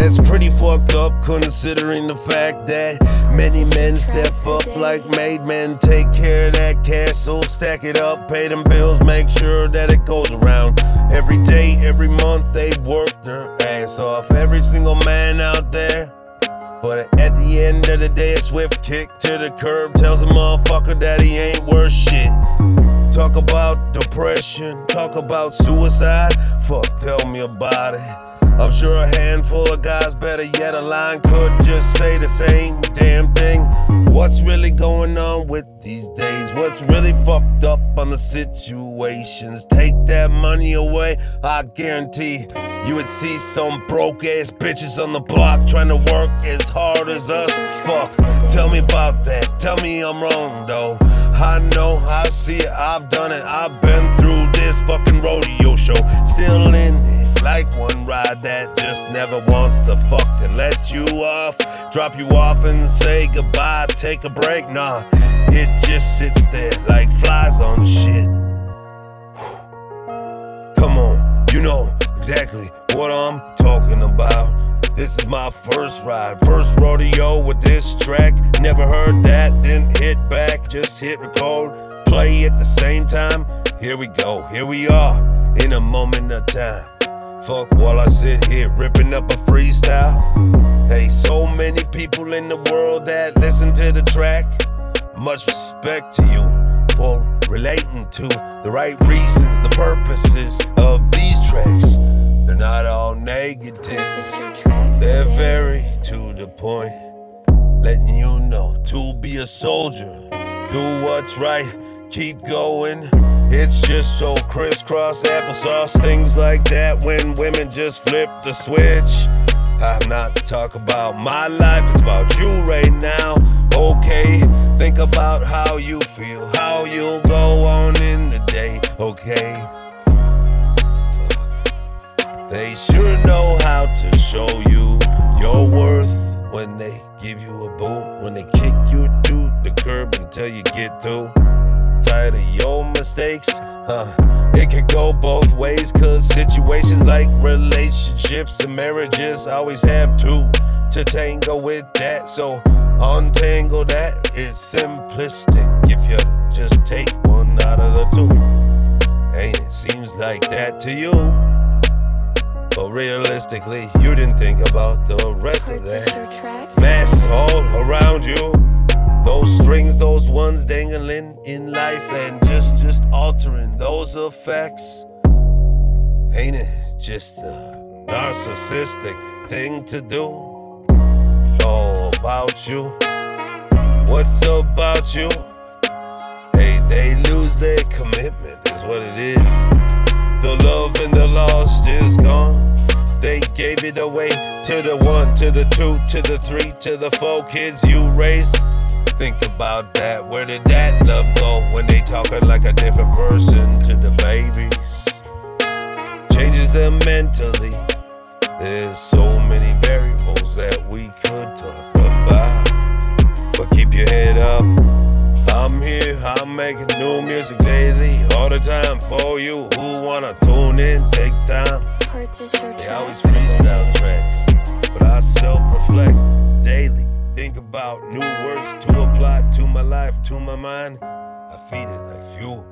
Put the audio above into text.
That's pretty fucked up considering the fact that many men step up like made men. Take care of that castle, stack it up, pay them bills, make sure that it goes around. Every day, every month, they work their ass off. Every single man out there. But at the end of the day, a swift kick to the curb tells a motherfucker that he ain't worth shit. Talk about depression, talk about suicide. Fuck, tell me about it. I'm sure a handful of guys, better yet, a line could just say the same damn thing. What's really going on with these days? What's really fucked up on the situations? Take that money away, I guarantee you would see some broke ass bitches on the block trying to work as hard as us. Fuck, tell me about that. Tell me I'm wrong though. I know, I see it, I've done it. I've been through this fucking rodeo show. Still in like one ride that just never wants to fucking let you off. Drop you off and say goodbye, take a break. Nah, it just sits there like flies on shit. Come on, you know exactly what I'm talking about. This is my first ride, first rodeo with this track. Never heard that, didn't hit back, just hit record, play at the same time. Here we go, here we are, in a moment of time. Fuck while I sit here ripping up a freestyle. Hey, so many people in the world that listen to the track. Much respect to you for relating to the right reasons, the purposes of these tracks. They're not all negative. Purchase your track They're very to the point, letting you know to be a soldier, do what's right, keep going. It's just so crisscross applesauce, things like that when women just flip the switch. I'm not to talk about my life, it's about you right now. Okay, think about how you feel, how you'll go on in the day. Okay. They sure know how to show you your worth when they give you a boot, when they kick you to the curb until you get through. Tired of your mistakes? Huh. It can go both ways, cause situations like relationships and marriages always have two to tango with that. So untangle that is simplistic if you just take one out of the two. Ain't it seems like that to you? But realistically, you didn't think about the rest of Purchase that mess all around you. Ones dangling in life, and just just altering those effects. Ain't it just a narcissistic thing to do? All about you. What's about you? They they lose their commitment, is what it is. The love and the lost is gone. They gave it away to the one, to the two, to the three, to the four kids you raised. Think about that. Where did that love go when they talking like a different person to the babies? Changes them mentally. There's so many variables that we could talk about. But keep your head up. I'm here, I'm making new music daily, all the time for you who wanna tune in, take time. Purchase your They always freestyle tracks, but I self-reflect daily. Think about new words to apply to my life, to my mind. I feed it like fuel.